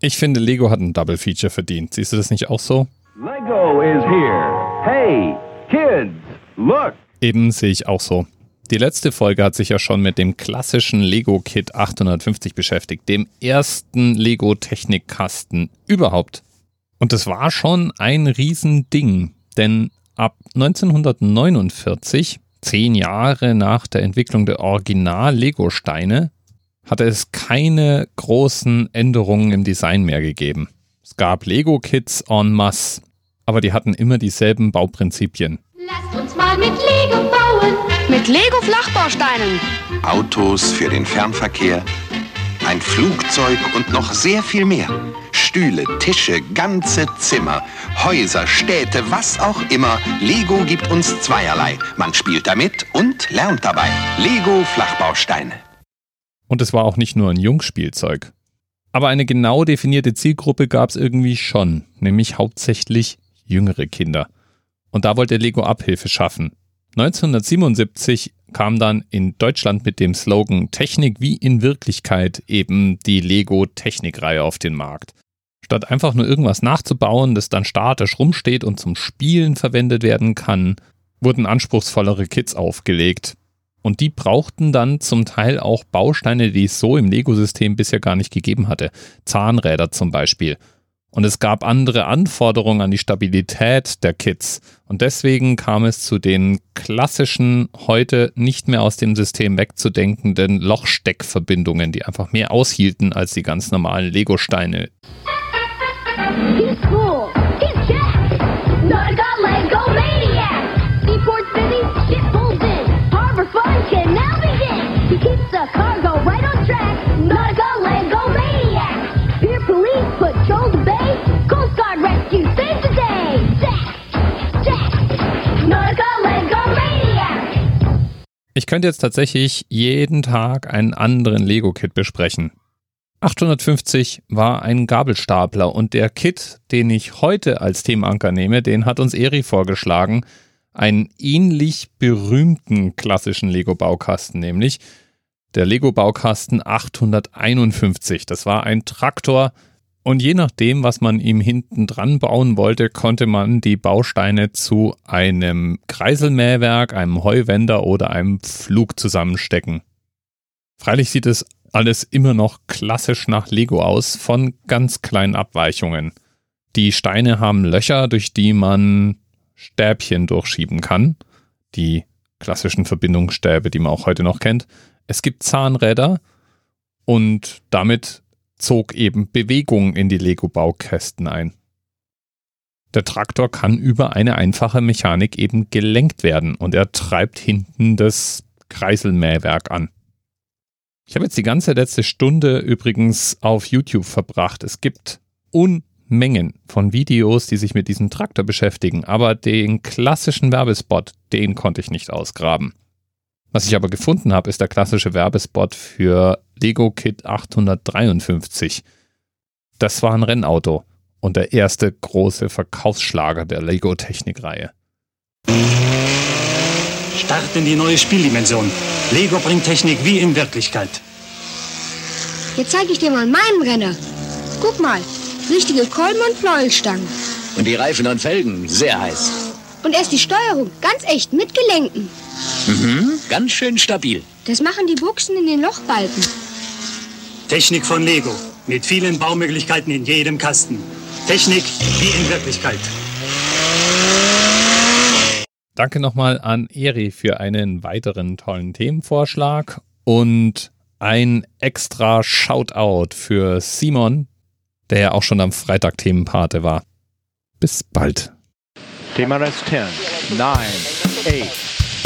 Ich finde, Lego hat ein Double Feature verdient. Siehst du das nicht auch so? Lego is here. Hey, kids, look. Eben sehe ich auch so. Die letzte Folge hat sich ja schon mit dem klassischen Lego Kit 850 beschäftigt, dem ersten Lego Technikkasten überhaupt. Und es war schon ein Riesending, denn ab 1949, zehn Jahre nach der Entwicklung der Original-Lego-Steine, hatte es keine großen Änderungen im Design mehr gegeben. Es gab Lego-Kits en masse, aber die hatten immer dieselben Bauprinzipien. Lasst uns mal mit Lego bauen. Mit Lego Flachbausteinen. Autos für den Fernverkehr, ein Flugzeug und noch sehr viel mehr. Stühle, Tische, ganze Zimmer, Häuser, Städte, was auch immer. Lego gibt uns zweierlei. Man spielt damit und lernt dabei. Lego Flachbausteine. Und es war auch nicht nur ein Jungspielzeug. Aber eine genau definierte Zielgruppe gab es irgendwie schon, nämlich hauptsächlich jüngere Kinder. Und da wollte Lego Abhilfe schaffen. 1977 kam dann in Deutschland mit dem Slogan Technik wie in Wirklichkeit eben die Lego Technikreihe auf den Markt. Statt einfach nur irgendwas nachzubauen, das dann statisch rumsteht und zum Spielen verwendet werden kann, wurden anspruchsvollere Kits aufgelegt. Und die brauchten dann zum Teil auch Bausteine, die es so im Lego-System bisher gar nicht gegeben hatte. Zahnräder zum Beispiel. Und es gab andere Anforderungen an die Stabilität der Kits. Und deswegen kam es zu den klassischen, heute nicht mehr aus dem System wegzudenkenden Lochsteckverbindungen, die einfach mehr aushielten als die ganz normalen Lego-Steine. Ich könnte jetzt tatsächlich jeden Tag einen anderen Lego-Kit besprechen. 850 war ein Gabelstapler und der Kit, den ich heute als Themenanker nehme, den hat uns Eri vorgeschlagen. Einen ähnlich berühmten klassischen Lego-Baukasten, nämlich der Lego-Baukasten 851. Das war ein Traktor und je nachdem, was man ihm hinten dran bauen wollte, konnte man die Bausteine zu einem Kreiselmähwerk, einem Heuwender oder einem Flug zusammenstecken. Freilich sieht es alles immer noch klassisch nach Lego aus, von ganz kleinen Abweichungen. Die Steine haben Löcher, durch die man Stäbchen durchschieben kann. Die klassischen Verbindungsstäbe, die man auch heute noch kennt. Es gibt Zahnräder und damit zog eben Bewegung in die Lego-Baukästen ein. Der Traktor kann über eine einfache Mechanik eben gelenkt werden und er treibt hinten das Kreiselmähwerk an. Ich habe jetzt die ganze letzte Stunde übrigens auf YouTube verbracht. Es gibt Unmengen von Videos, die sich mit diesem Traktor beschäftigen, aber den klassischen Werbespot, den konnte ich nicht ausgraben. Was ich aber gefunden habe, ist der klassische Werbespot für Lego Kit 853. Das war ein Rennauto und der erste große Verkaufsschlager der Lego Technikreihe. Start in die neue Spieldimension. Lego bringt Technik wie in Wirklichkeit. Jetzt zeige ich dir mal meinen Renner. Guck mal, richtige Kolben und Pleuelstangen. Und die Reifen und Felgen, sehr heiß. Und erst die Steuerung, ganz echt, mit Gelenken. Mhm, ganz schön stabil. Das machen die Buchsen in den Lochbalken. Technik von Lego. Mit vielen Baumöglichkeiten in jedem Kasten. Technik wie in Wirklichkeit. Danke nochmal an Eri für einen weiteren tollen Themenvorschlag und ein extra Shoutout für Simon, der ja auch schon am Freitag Themenpate war. Bis bald. TMRS 10, 9, 8.